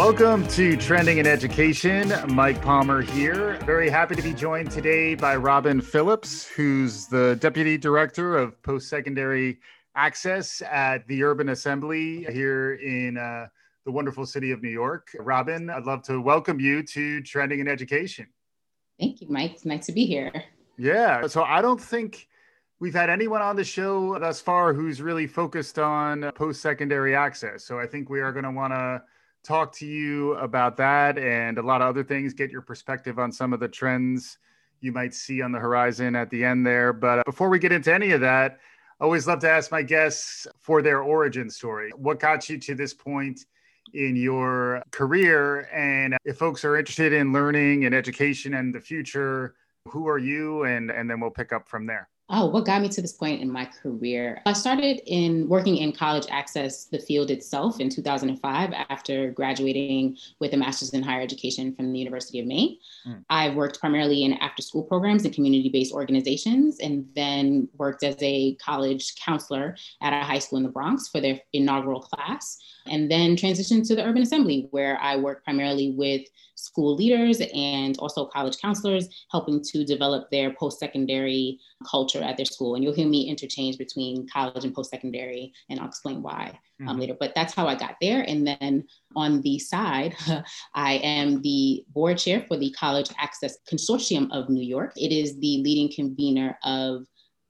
Welcome to Trending in Education. Mike Palmer here. Very happy to be joined today by Robin Phillips, who's the Deputy Director of Post Secondary Access at the Urban Assembly here in uh, the wonderful city of New York. Robin, I'd love to welcome you to Trending in Education. Thank you, Mike. It's nice to be here. Yeah. So I don't think we've had anyone on the show thus far who's really focused on post secondary access. So I think we are going to want to talk to you about that and a lot of other things, get your perspective on some of the trends you might see on the horizon at the end there. But uh, before we get into any of that, I always love to ask my guests for their origin story. What got you to this point in your career? And if folks are interested in learning and education and the future, who are you? And, and then we'll pick up from there. Oh, what got me to this point in my career? I started in working in college access, the field itself, in 2005 after graduating with a master's in higher education from the University of Maine. Mm. I worked primarily in after school programs and community based organizations, and then worked as a college counselor at a high school in the Bronx for their inaugural class and then transitioned to the Urban Assembly, where I work primarily with school leaders and also college counselors, helping to develop their post secondary culture at their school. And you'll hear me interchange between college and post secondary, and I'll explain why um, mm-hmm. later. But that's how I got there. And then on the side, I am the board chair for the College Access Consortium of New York. It is the leading convener of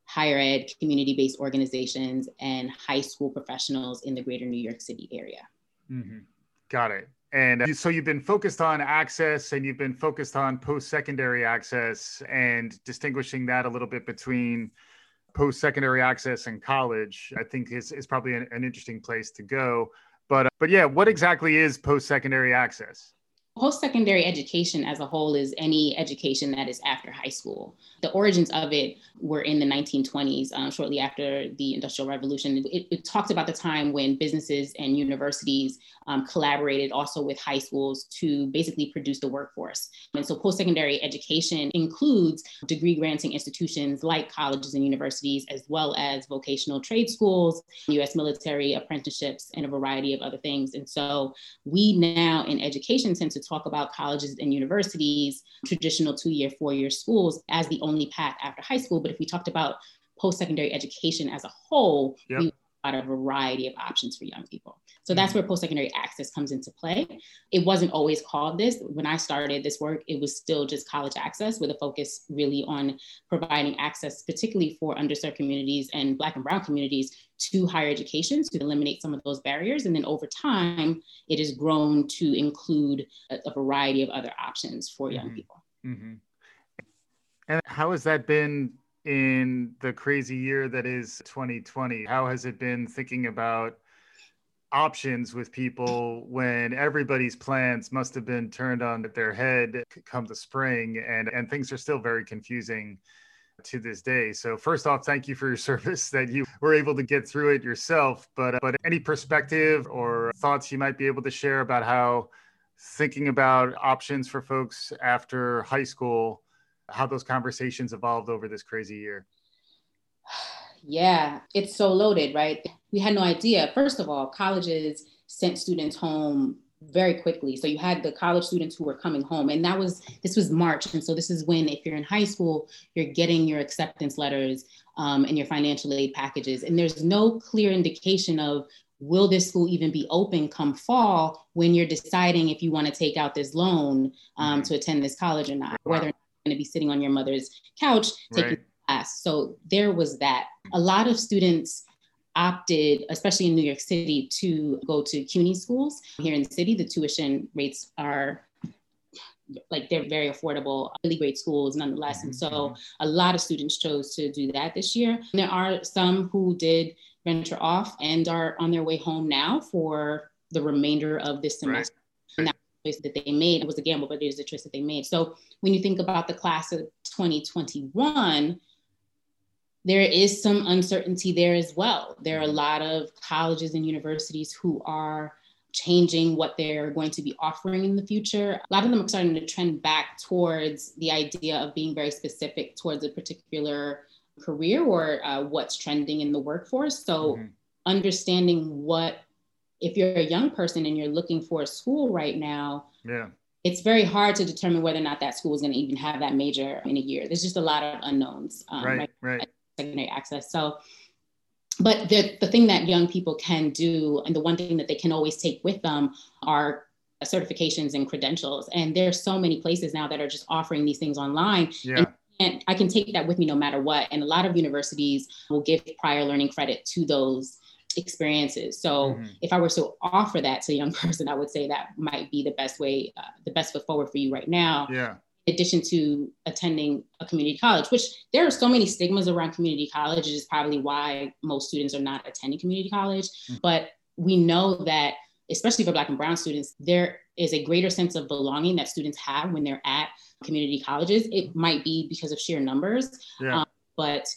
higher ed, community based organizations, and high school professionals in the greater New York City area. Mm-hmm. Got it. And uh, so you've been focused on access and you've been focused on post secondary access and distinguishing that a little bit between post secondary access and college, I think is, is probably an, an interesting place to go. But, uh, but yeah, what exactly is post secondary access? Post-secondary education as a whole is any education that is after high school. The origins of it were in the 1920s, um, shortly after the Industrial Revolution. It, it, talked about the time when businesses and universities um, collaborated also with high schools to basically produce the workforce. And so post-secondary education includes degree granting institutions like colleges and universities, as well as vocational trade schools, US military apprenticeships, and a variety of other things. And so we now in education tend to talk about colleges and universities, traditional two year, four year schools as the only path after high school. But if we talked about post secondary education as a whole, yep. we had a variety of options for young people. So that's where post secondary access comes into play. It wasn't always called this. When I started this work, it was still just college access with a focus really on providing access, particularly for underserved communities and Black and Brown communities to higher education to eliminate some of those barriers. And then over time, it has grown to include a, a variety of other options for young mm-hmm. people. Mm-hmm. And how has that been in the crazy year that is 2020? How has it been thinking about options with people when everybody's plans must have been turned on their head come the spring and and things are still very confusing to this day. So first off, thank you for your service that you were able to get through it yourself. But but any perspective or thoughts you might be able to share about how thinking about options for folks after high school, how those conversations evolved over this crazy year. Yeah, it's so loaded, right? We had no idea. First of all, colleges sent students home very quickly. So you had the college students who were coming home, and that was this was March, and so this is when, if you're in high school, you're getting your acceptance letters um, and your financial aid packages, and there's no clear indication of will this school even be open come fall when you're deciding if you want to take out this loan um, mm-hmm. to attend this college or not, whether going to be sitting on your mother's couch taking right class. So there was that. A lot of students opted, especially in New York City, to go to CUNY schools. Here in the city, the tuition rates are like they're very affordable, really great schools nonetheless. And so mm-hmm. a lot of students chose to do that this year. And there are some who did venture off and are on their way home now for the remainder of this semester. Right. Choice that they made it was a gamble, but it is a choice that they made. So when you think about the class of 2021, there is some uncertainty there as well. There are a lot of colleges and universities who are changing what they're going to be offering in the future. A lot of them are starting to trend back towards the idea of being very specific towards a particular career or uh, what's trending in the workforce. So, mm-hmm. understanding what if you're a young person and you're looking for a school right now, yeah, it's very hard to determine whether or not that school is going to even have that major in a year. There's just a lot of unknowns. Um, right, right. Secondary access. So, but the the thing that young people can do, and the one thing that they can always take with them are certifications and credentials. And there's so many places now that are just offering these things online. Yeah. And I can take that with me no matter what. And a lot of universities will give prior learning credit to those experiences. So mm-hmm. if I were to offer that to a young person, I would say that might be the best way, uh, the best foot forward for you right now. Yeah. In addition to attending a community college, which there are so many stigmas around community college, is probably why most students are not attending community college. Mm-hmm. But we know that, especially for Black and Brown students, there is a greater sense of belonging that students have when they're at community colleges. It might be because of sheer numbers, yeah. um, but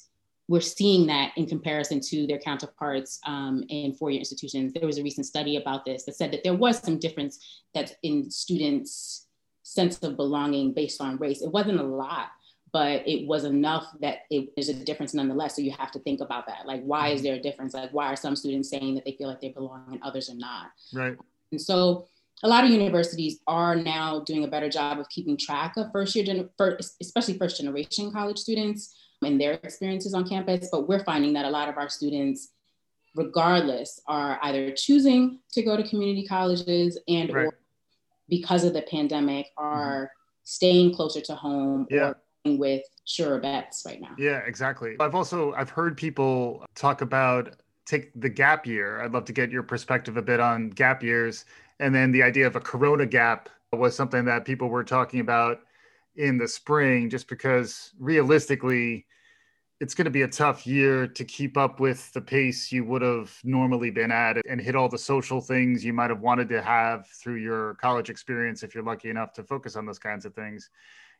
we're seeing that in comparison to their counterparts um, in four-year institutions. There was a recent study about this that said that there was some difference that in students' sense of belonging based on race. It wasn't a lot, but it was enough that it, there's a difference nonetheless. So you have to think about that. Like, why is mm-hmm. there a difference? Like, why are some students saying that they feel like they belong and others are not? Right. And so a lot of universities are now doing a better job of keeping track of first year, especially first generation college students and their experiences on campus. But we're finding that a lot of our students, regardless, are either choosing to go to community colleges and right. or because of the pandemic are mm-hmm. staying closer to home yeah. or with sure bets right now. Yeah, exactly. I've also I've heard people talk about take the gap year. I'd love to get your perspective a bit on gap years. And then the idea of a corona gap was something that people were talking about in the spring, just because realistically, it's going to be a tough year to keep up with the pace you would have normally been at and hit all the social things you might have wanted to have through your college experience if you're lucky enough to focus on those kinds of things.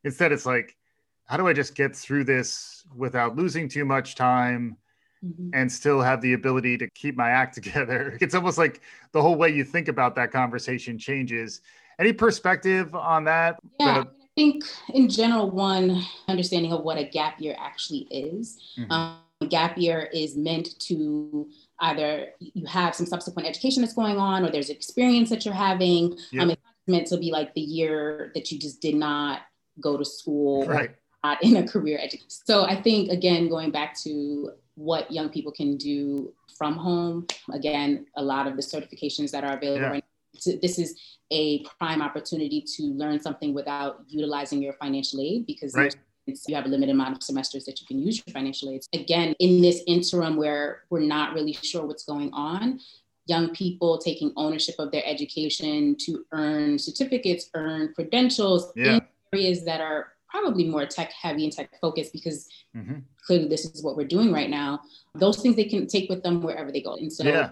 Instead, it's like, how do I just get through this without losing too much time mm-hmm. and still have the ability to keep my act together? It's almost like the whole way you think about that conversation changes. Any perspective on that? Yeah think in general, one understanding of what a gap year actually is. Mm-hmm. Um, gap year is meant to either you have some subsequent education that's going on or there's experience that you're having. Yep. Um, it's meant to be like the year that you just did not go to school right. not in a career education. So I think again, going back to what young people can do from home, again, a lot of the certifications that are available yeah. right to, this is a prime opportunity to learn something without utilizing your financial aid because right. you have a limited amount of semesters that you can use your financial aid. Again, in this interim where we're not really sure what's going on, young people taking ownership of their education to earn certificates, earn credentials yeah. in areas that are probably more tech heavy and tech focused because mm-hmm. clearly this is what we're doing right now. Those things they can take with them wherever they go. And so yeah.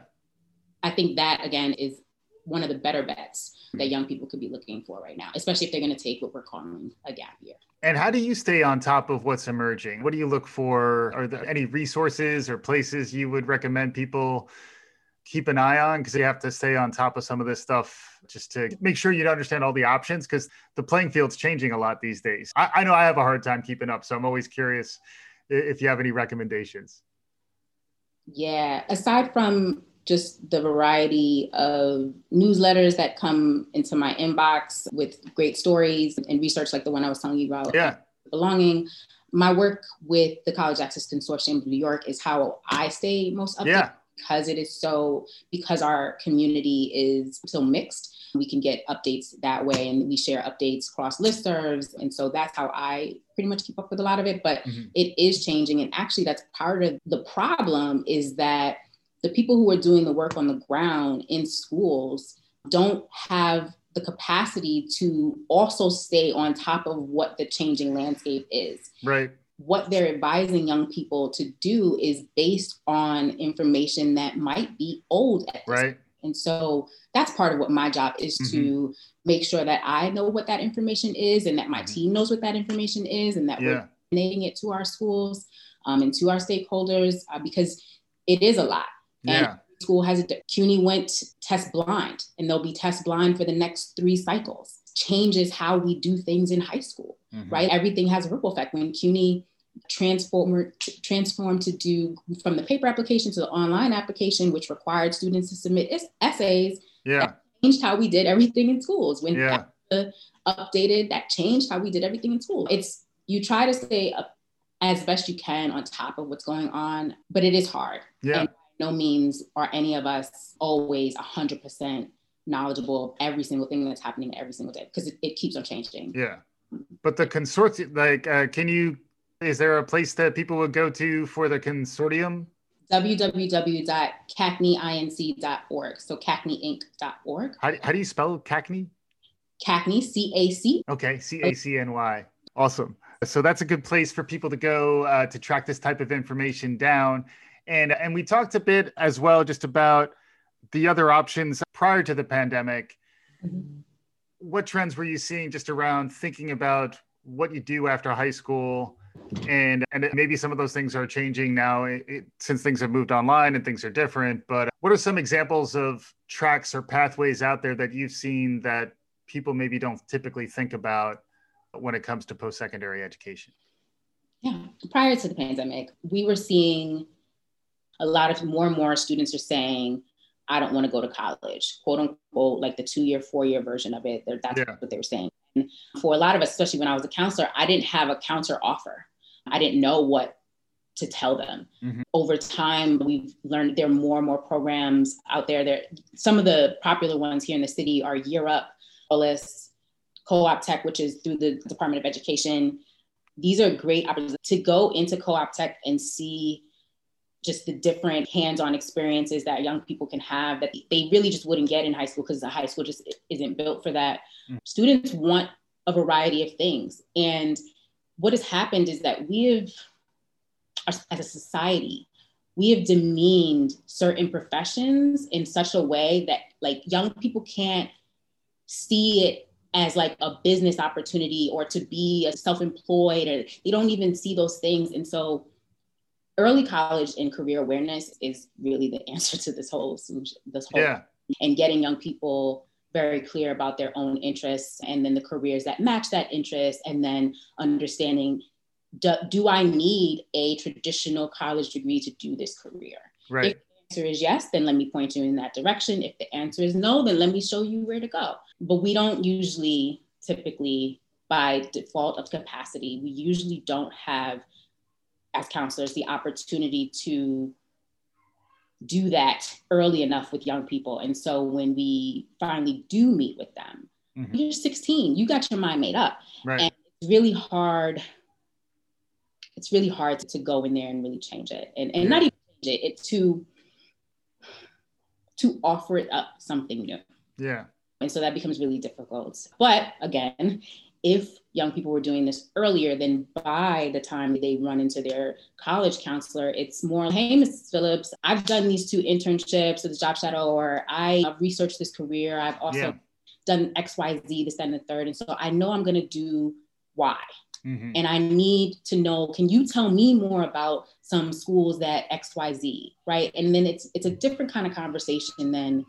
I think that again is one of the better bets that hmm. young people could be looking for right now, especially if they're going to take what we're calling a gap year. And how do you stay on top of what's emerging? What do you look for? Are there any resources or places you would recommend people keep an eye on? Because you have to stay on top of some of this stuff just to make sure you understand all the options because the playing field's changing a lot these days. I, I know I have a hard time keeping up, so I'm always curious if you have any recommendations. Yeah, aside from just the variety of newsletters that come into my inbox with great stories and research like the one I was telling you about. Yeah. Belonging. My work with the College Access Consortium of New York is how I stay most up yeah. because it is so because our community is so mixed. We can get updates that way and we share updates across listservs. And so that's how I pretty much keep up with a lot of it. But mm-hmm. it is changing. And actually that's part of the problem is that the people who are doing the work on the ground in schools don't have the capacity to also stay on top of what the changing landscape is. Right. What they're advising young people to do is based on information that might be old at right. Point. And so that's part of what my job is mm-hmm. to make sure that I know what that information is and that my mm-hmm. team knows what that information is and that yeah. we're donating it to our schools um, and to our stakeholders uh, because it is a lot. Yeah. school has it. CUNY went test blind and they'll be test blind for the next three cycles. Changes how we do things in high school, mm-hmm. right? Everything has a ripple effect. When CUNY transform transform to do from the paper application to the online application, which required students to submit essays. Yeah. Changed how we did everything in schools. When yeah. updated, that changed how we did everything in school. It's you try to stay up as best you can on top of what's going on, but it is hard. Yeah. And no means are any of us always 100% knowledgeable of every single thing that's happening every single day because it, it keeps on changing. Yeah. But the consortium, like, uh, can you, is there a place that people would go to for the consortium? www.cacnyinc.org. So cacnyinc.org. How, how do you spell CACNY? CACNY, C A C. Okay, C A C N Y. Awesome. So that's a good place for people to go uh, to track this type of information down. And, and we talked a bit as well just about the other options prior to the pandemic. Mm-hmm. What trends were you seeing just around thinking about what you do after high school? And, and maybe some of those things are changing now it, it, since things have moved online and things are different. But what are some examples of tracks or pathways out there that you've seen that people maybe don't typically think about when it comes to post secondary education? Yeah, prior to the pandemic, we were seeing a lot of more and more students are saying, I don't want to go to college, quote unquote, like the two year, four year version of it. That's yeah. what they were saying. And for a lot of us, especially when I was a counselor, I didn't have a counter offer. I didn't know what to tell them. Mm-hmm. Over time, we've learned there are more and more programs out there. There, some of the popular ones here in the city are Year Up, OLIS, Co-op Tech, which is through the Department of Education. These are great opportunities to go into Co-op Tech and see just the different hands-on experiences that young people can have that they really just wouldn't get in high school because the high school just isn't built for that. Mm. Students want a variety of things. And what has happened is that we have, as a society, we have demeaned certain professions in such a way that like young people can't see it as like a business opportunity or to be a self-employed or they don't even see those things. And so early college and career awareness is really the answer to this whole solution, this whole yeah. and getting young people very clear about their own interests and then the careers that match that interest and then understanding do, do I need a traditional college degree to do this career? Right. If the answer is yes, then let me point you in that direction. If the answer is no, then let me show you where to go. But we don't usually typically by default of capacity, we usually don't have as counselors the opportunity to do that early enough with young people. And so when we finally do meet with them, mm-hmm. you're 16, you got your mind made up. Right. And it's really hard. It's really hard to, go in there and really change it. And, and yeah. not even change it, it's to to offer it up something new. Yeah. And so that becomes really difficult. But again, if young people were doing this earlier, then by the time they run into their college counselor, it's more, hey, Mrs. Phillips, I've done these two internships the Job Shadow, or I've researched this career. I've also yeah. done X, Y, Z, this, and the third. And so I know I'm going to do Y. Mm-hmm. And I need to know, can you tell me more about some schools that XYZ, right? And then it's it's a different kind of conversation than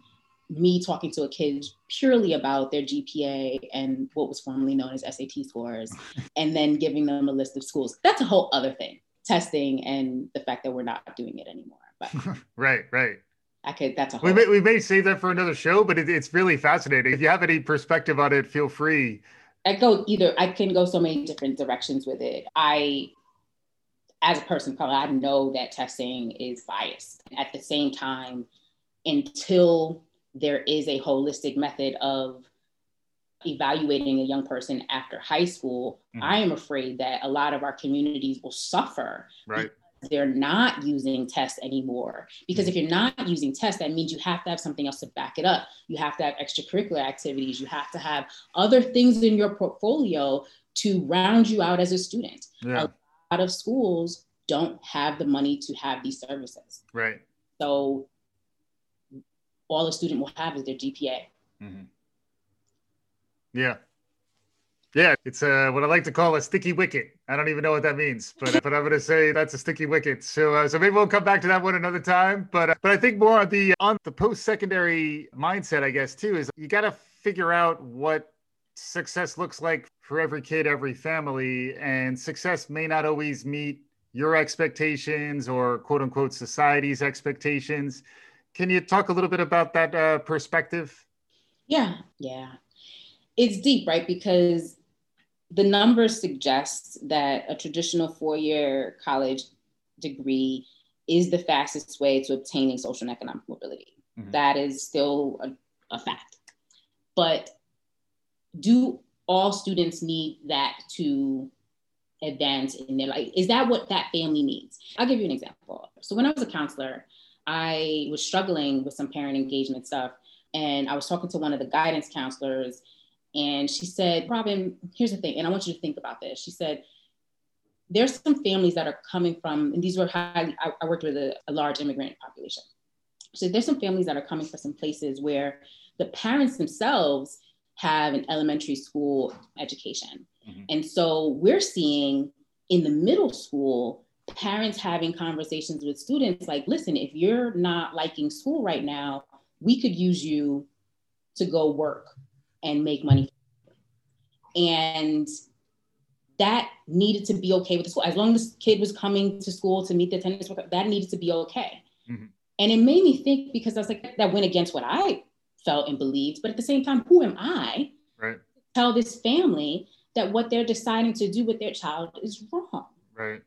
me talking to a kid purely about their GPA and what was formerly known as SAT scores, and then giving them a list of schools. That's a whole other thing. Testing and the fact that we're not doing it anymore. But right, right. I could. That's a. whole we may we may save that for another show, but it, it's really fascinating. If you have any perspective on it, feel free. I go either. I can go so many different directions with it. I, as a person, probably I know that testing is biased. At the same time, until there is a holistic method of evaluating a young person after high school, mm-hmm. I am afraid that a lot of our communities will suffer. Right. They're not using tests anymore. Because if you're not using tests, that means you have to have something else to back it up. You have to have extracurricular activities. You have to have other things in your portfolio to round you out as a student. Yeah. A lot of schools don't have the money to have these services. Right. So all a student will have is their GPA. Mm-hmm. Yeah. Yeah, it's uh, what I like to call a sticky wicket. I don't even know what that means, but but I'm going to say that's a sticky wicket. So uh, so maybe we'll come back to that one another time. But uh, but I think more on the on the post secondary mindset, I guess too, is you got to figure out what success looks like for every kid, every family, and success may not always meet your expectations or quote unquote society's expectations. Can you talk a little bit about that uh, perspective? Yeah, yeah. It's deep, right? Because the numbers suggest that a traditional four year college degree is the fastest way to obtaining social and economic mobility. Mm-hmm. That is still a, a fact. But do all students need that to advance in their life? Is that what that family needs? I'll give you an example. So when I was a counselor, I was struggling with some parent engagement stuff. And I was talking to one of the guidance counselors, and she said, Robin, here's the thing, and I want you to think about this. She said, there's some families that are coming from, and these were highly, I, I worked with a, a large immigrant population. So there's some families that are coming from some places where the parents themselves have an elementary school education. Mm-hmm. And so we're seeing in the middle school, parents having conversations with students like, listen, if you're not liking school right now, we could use you to go work and make money. And that needed to be okay with the school. As long as the kid was coming to school to meet the attendance that needed to be okay. Mm-hmm. And it made me think because I was like, that went against what I felt and believed. But at the same time, who am I right. to tell this family that what they're deciding to do with their child is wrong? Right.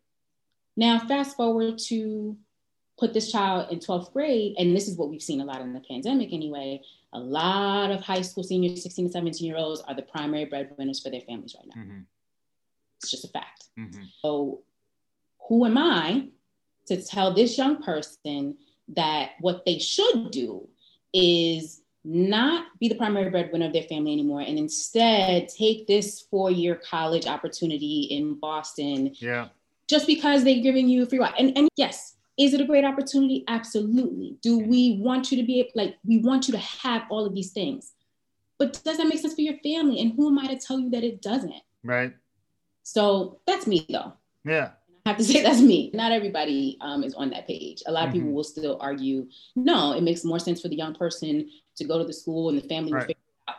Now, fast forward to put this child in 12th grade, and this is what we've seen a lot in the pandemic anyway. A lot of high school seniors, 16 to 17 year olds, are the primary breadwinners for their families right now. Mm-hmm. It's just a fact. Mm-hmm. So, who am I to tell this young person that what they should do is not be the primary breadwinner of their family anymore and instead take this four year college opportunity in Boston. Yeah. Just because they're giving you free ride. And, and yes, is it a great opportunity? Absolutely. Do we want you to be like, we want you to have all of these things. But does that make sense for your family? And who am I to tell you that it doesn't? Right. So that's me though. Yeah. I have to say that's me. Not everybody um, is on that page. A lot of mm-hmm. people will still argue, no, it makes more sense for the young person to go to the school and the family right. will figure it out.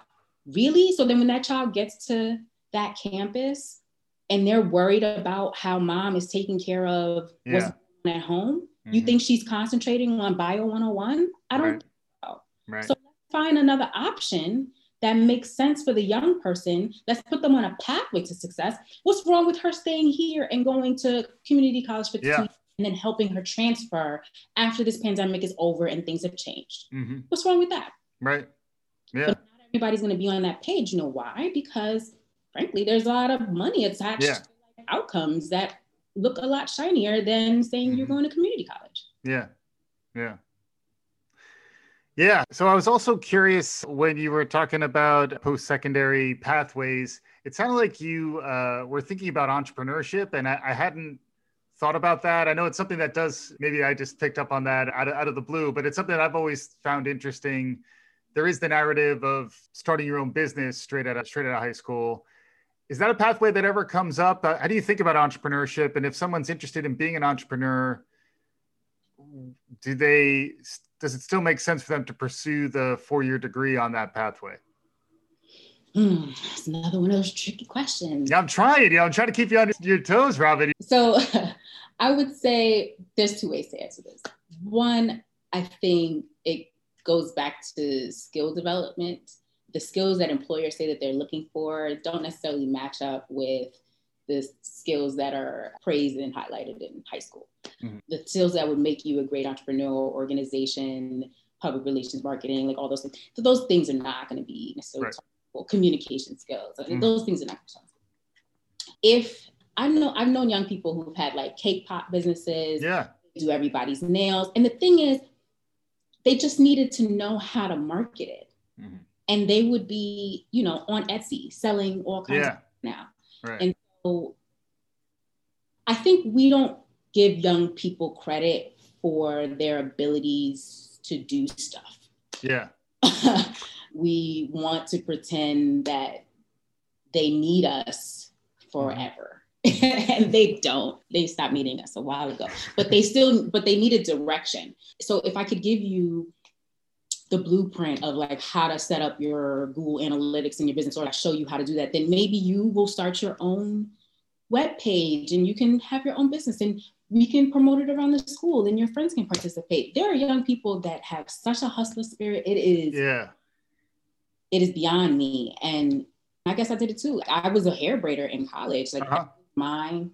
Really? So then when that child gets to that campus and they're worried about how mom is taking care of yeah. what's at home, mm-hmm. you think she's concentrating on bio 101? I don't right. so. Right. So find another option that makes sense for the young person. Let's put them on a pathway to success. What's wrong with her staying here and going to community college for yeah. and then helping her transfer after this pandemic is over and things have changed? Mm-hmm. What's wrong with that? Right. Yeah. But not everybody's going to be on that page. You know why? Because frankly, there's a lot of money attached yeah. to outcomes that look a lot shinier than saying mm-hmm. you're going to community college. Yeah. Yeah. Yeah. So I was also curious when you were talking about post secondary pathways, it sounded like you uh, were thinking about entrepreneurship, and I, I, hadn't thought about that. I know it's something that does, maybe I just picked up on that out of, out of the blue, but it's something that I've always found interesting. There is the narrative of starting your own business straight out of, straight out of high school. Is that a pathway that ever comes up? Uh, how do you think about entrepreneurship? And if someone's interested in being an entrepreneur, do they does it still make sense for them to pursue the four-year degree on that pathway? Mm, that's another one of those tricky questions. Yeah, I'm trying. Yeah, I'm trying to keep you on your toes, Robin. So, I would say there's two ways to answer this. One, I think it goes back to skill development. The skills that employers say that they're looking for don't necessarily match up with the skills that are praised and highlighted in high school. Mm-hmm. The skills that would make you a great entrepreneur, organization, public relations, marketing, like all those things. So those things are not going to be necessarily right. communication skills. Mm-hmm. Those things are not. If I know, I've known young people who've had like cake pop businesses. Yeah. Do everybody's nails, and the thing is, they just needed to know how to market it, mm-hmm. And they would be, you know, on Etsy selling all kinds yeah. of now. Right. And so, I think we don't give young people credit for their abilities to do stuff. Yeah. we want to pretend that they need us mm-hmm. forever. and they don't. They stopped needing us a while ago. But they still, but they needed direction. So if I could give you the blueprint of like how to set up your Google Analytics in your business, or I show you how to do that, then maybe you will start your own web page and you can have your own business and we can promote it around the school and your friends can participate. There are young people that have such a hustler spirit. It is yeah. It is beyond me. And I guess I did it too. I was a hair braider in college, like uh-huh. my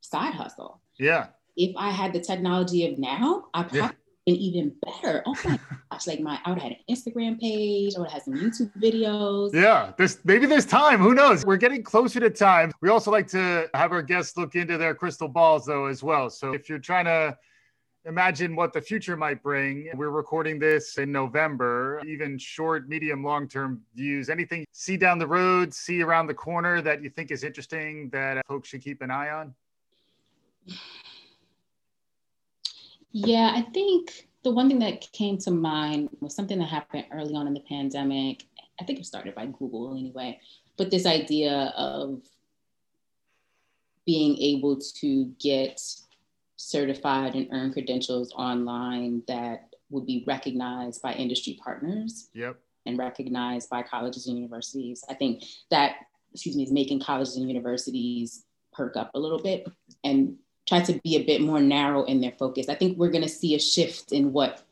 side hustle. Yeah. If I had the technology of now, I probably yeah been even better. Oh my gosh, like my I would have had an Instagram page, I would have had some YouTube videos. Yeah, there's maybe there's time. Who knows? We're getting closer to time. We also like to have our guests look into their crystal balls though as well. So if you're trying to imagine what the future might bring. We're recording this in November. Even short, medium, long term views, anything see down the road, see around the corner that you think is interesting that folks should keep an eye on? Yeah, I think the one thing that came to mind was something that happened early on in the pandemic. I think it started by Google anyway, but this idea of being able to get certified and earn credentials online that would be recognized by industry partners. Yep. And recognized by colleges and universities. I think that, excuse me, is making colleges and universities perk up a little bit and try to be a bit more narrow in their focus. I think we're going to see a shift in what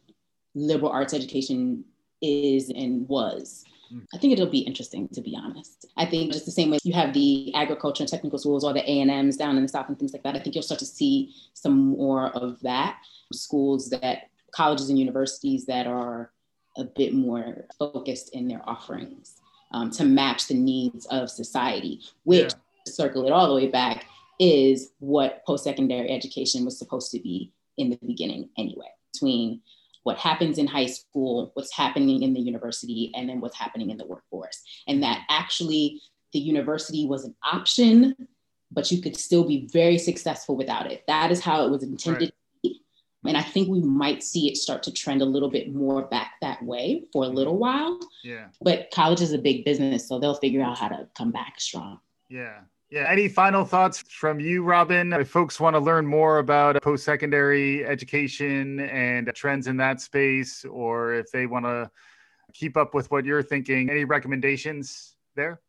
liberal arts education is and was. Hmm. I think it'll be interesting, to be honest. I think just the same way you have the agriculture and technical schools or the A&Ms down in the South and things like that, I think you'll start to see some more of that. Schools that, colleges and universities that are a bit more focused in their offerings um, to match the needs of society, which, yeah. circle it all the way back, is what post-secondary education was supposed to be in the beginning anyway between what happens in high school what's happening in the university and then what's happening in the workforce. And that actually the university was an option but you could still be very successful without it. That is how it was intended right. and i think we might see it start to trend a little bit more back that way for a mm-hmm. little while. Yeah. But college is a big business so they'll figure out how to come back strong. Yeah yeah. Any final thoughts from you, Robin? If folks want to learn more about post secondary education and trends in that space, or if they want to keep up with what you're thinking, any recommendations there?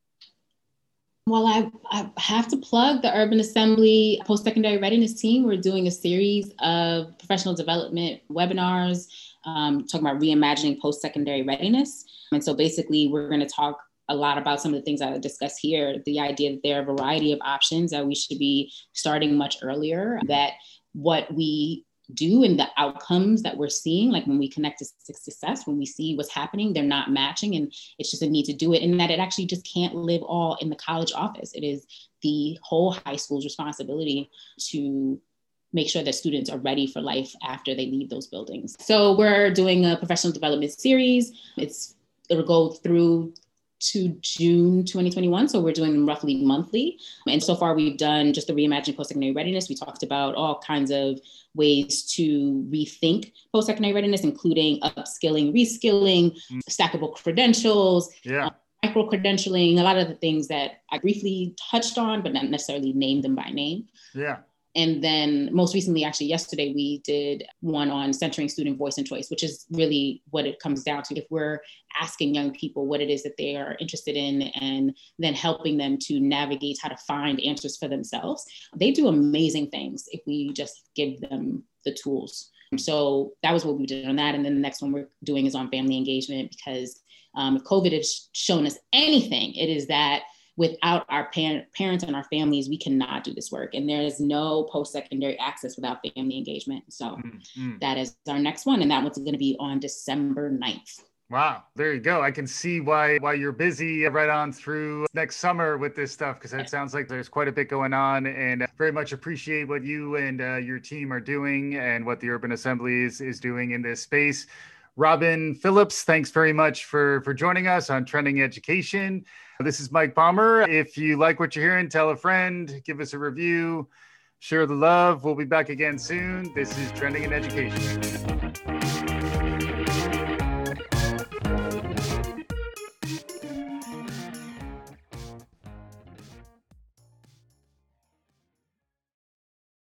Well, I, I have to plug the Urban Assembly Post Secondary Readiness Team. We're doing a series of professional development webinars um, talking about reimagining post secondary readiness. And so basically, we're going to talk a lot about some of the things I discuss here. The idea that there are a variety of options that we should be starting much earlier, that what we do and the outcomes that we're seeing, like when we connect to success, when we see what's happening, they're not matching, and it's just a need to do it, and that it actually just can't live all in the college office. It is the whole high school's responsibility to make sure that students are ready for life after they leave those buildings. So we're doing a professional development series. It's it'll go through to June 2021. So we're doing them roughly monthly. And so far, we've done just the reimagining post secondary readiness. We talked about all kinds of ways to rethink post secondary readiness, including upskilling, reskilling, mm. stackable credentials. Yeah. Um, micro credentialing, a lot of the things that I briefly touched on, but not necessarily named them by name. Yeah. And then most recently, actually yesterday, we did one on centering student voice and choice, which is really what it comes down to. If we're asking young people what it is that they are interested in and then helping them to navigate how to find answers for themselves, they do amazing things if we just give them the tools. So that was what we did on that. And then the next one we're doing is on family engagement because um, if COVID has shown us anything, it is that without our parents and our families, we cannot do this work. And there is no post secondary access without family engagement. So mm-hmm. that is our next one. And that one's going to be on December 9th. Wow, there you go. I can see why why you're busy right on through next summer with this stuff because it sounds like there's quite a bit going on, and very much appreciate what you and uh, your team are doing and what the Urban Assembly is is doing in this space. Robin Phillips, thanks very much for for joining us on Trending Education. This is Mike Palmer. If you like what you're hearing, tell a friend, give us a review, share the love. We'll be back again soon. This is Trending in Education.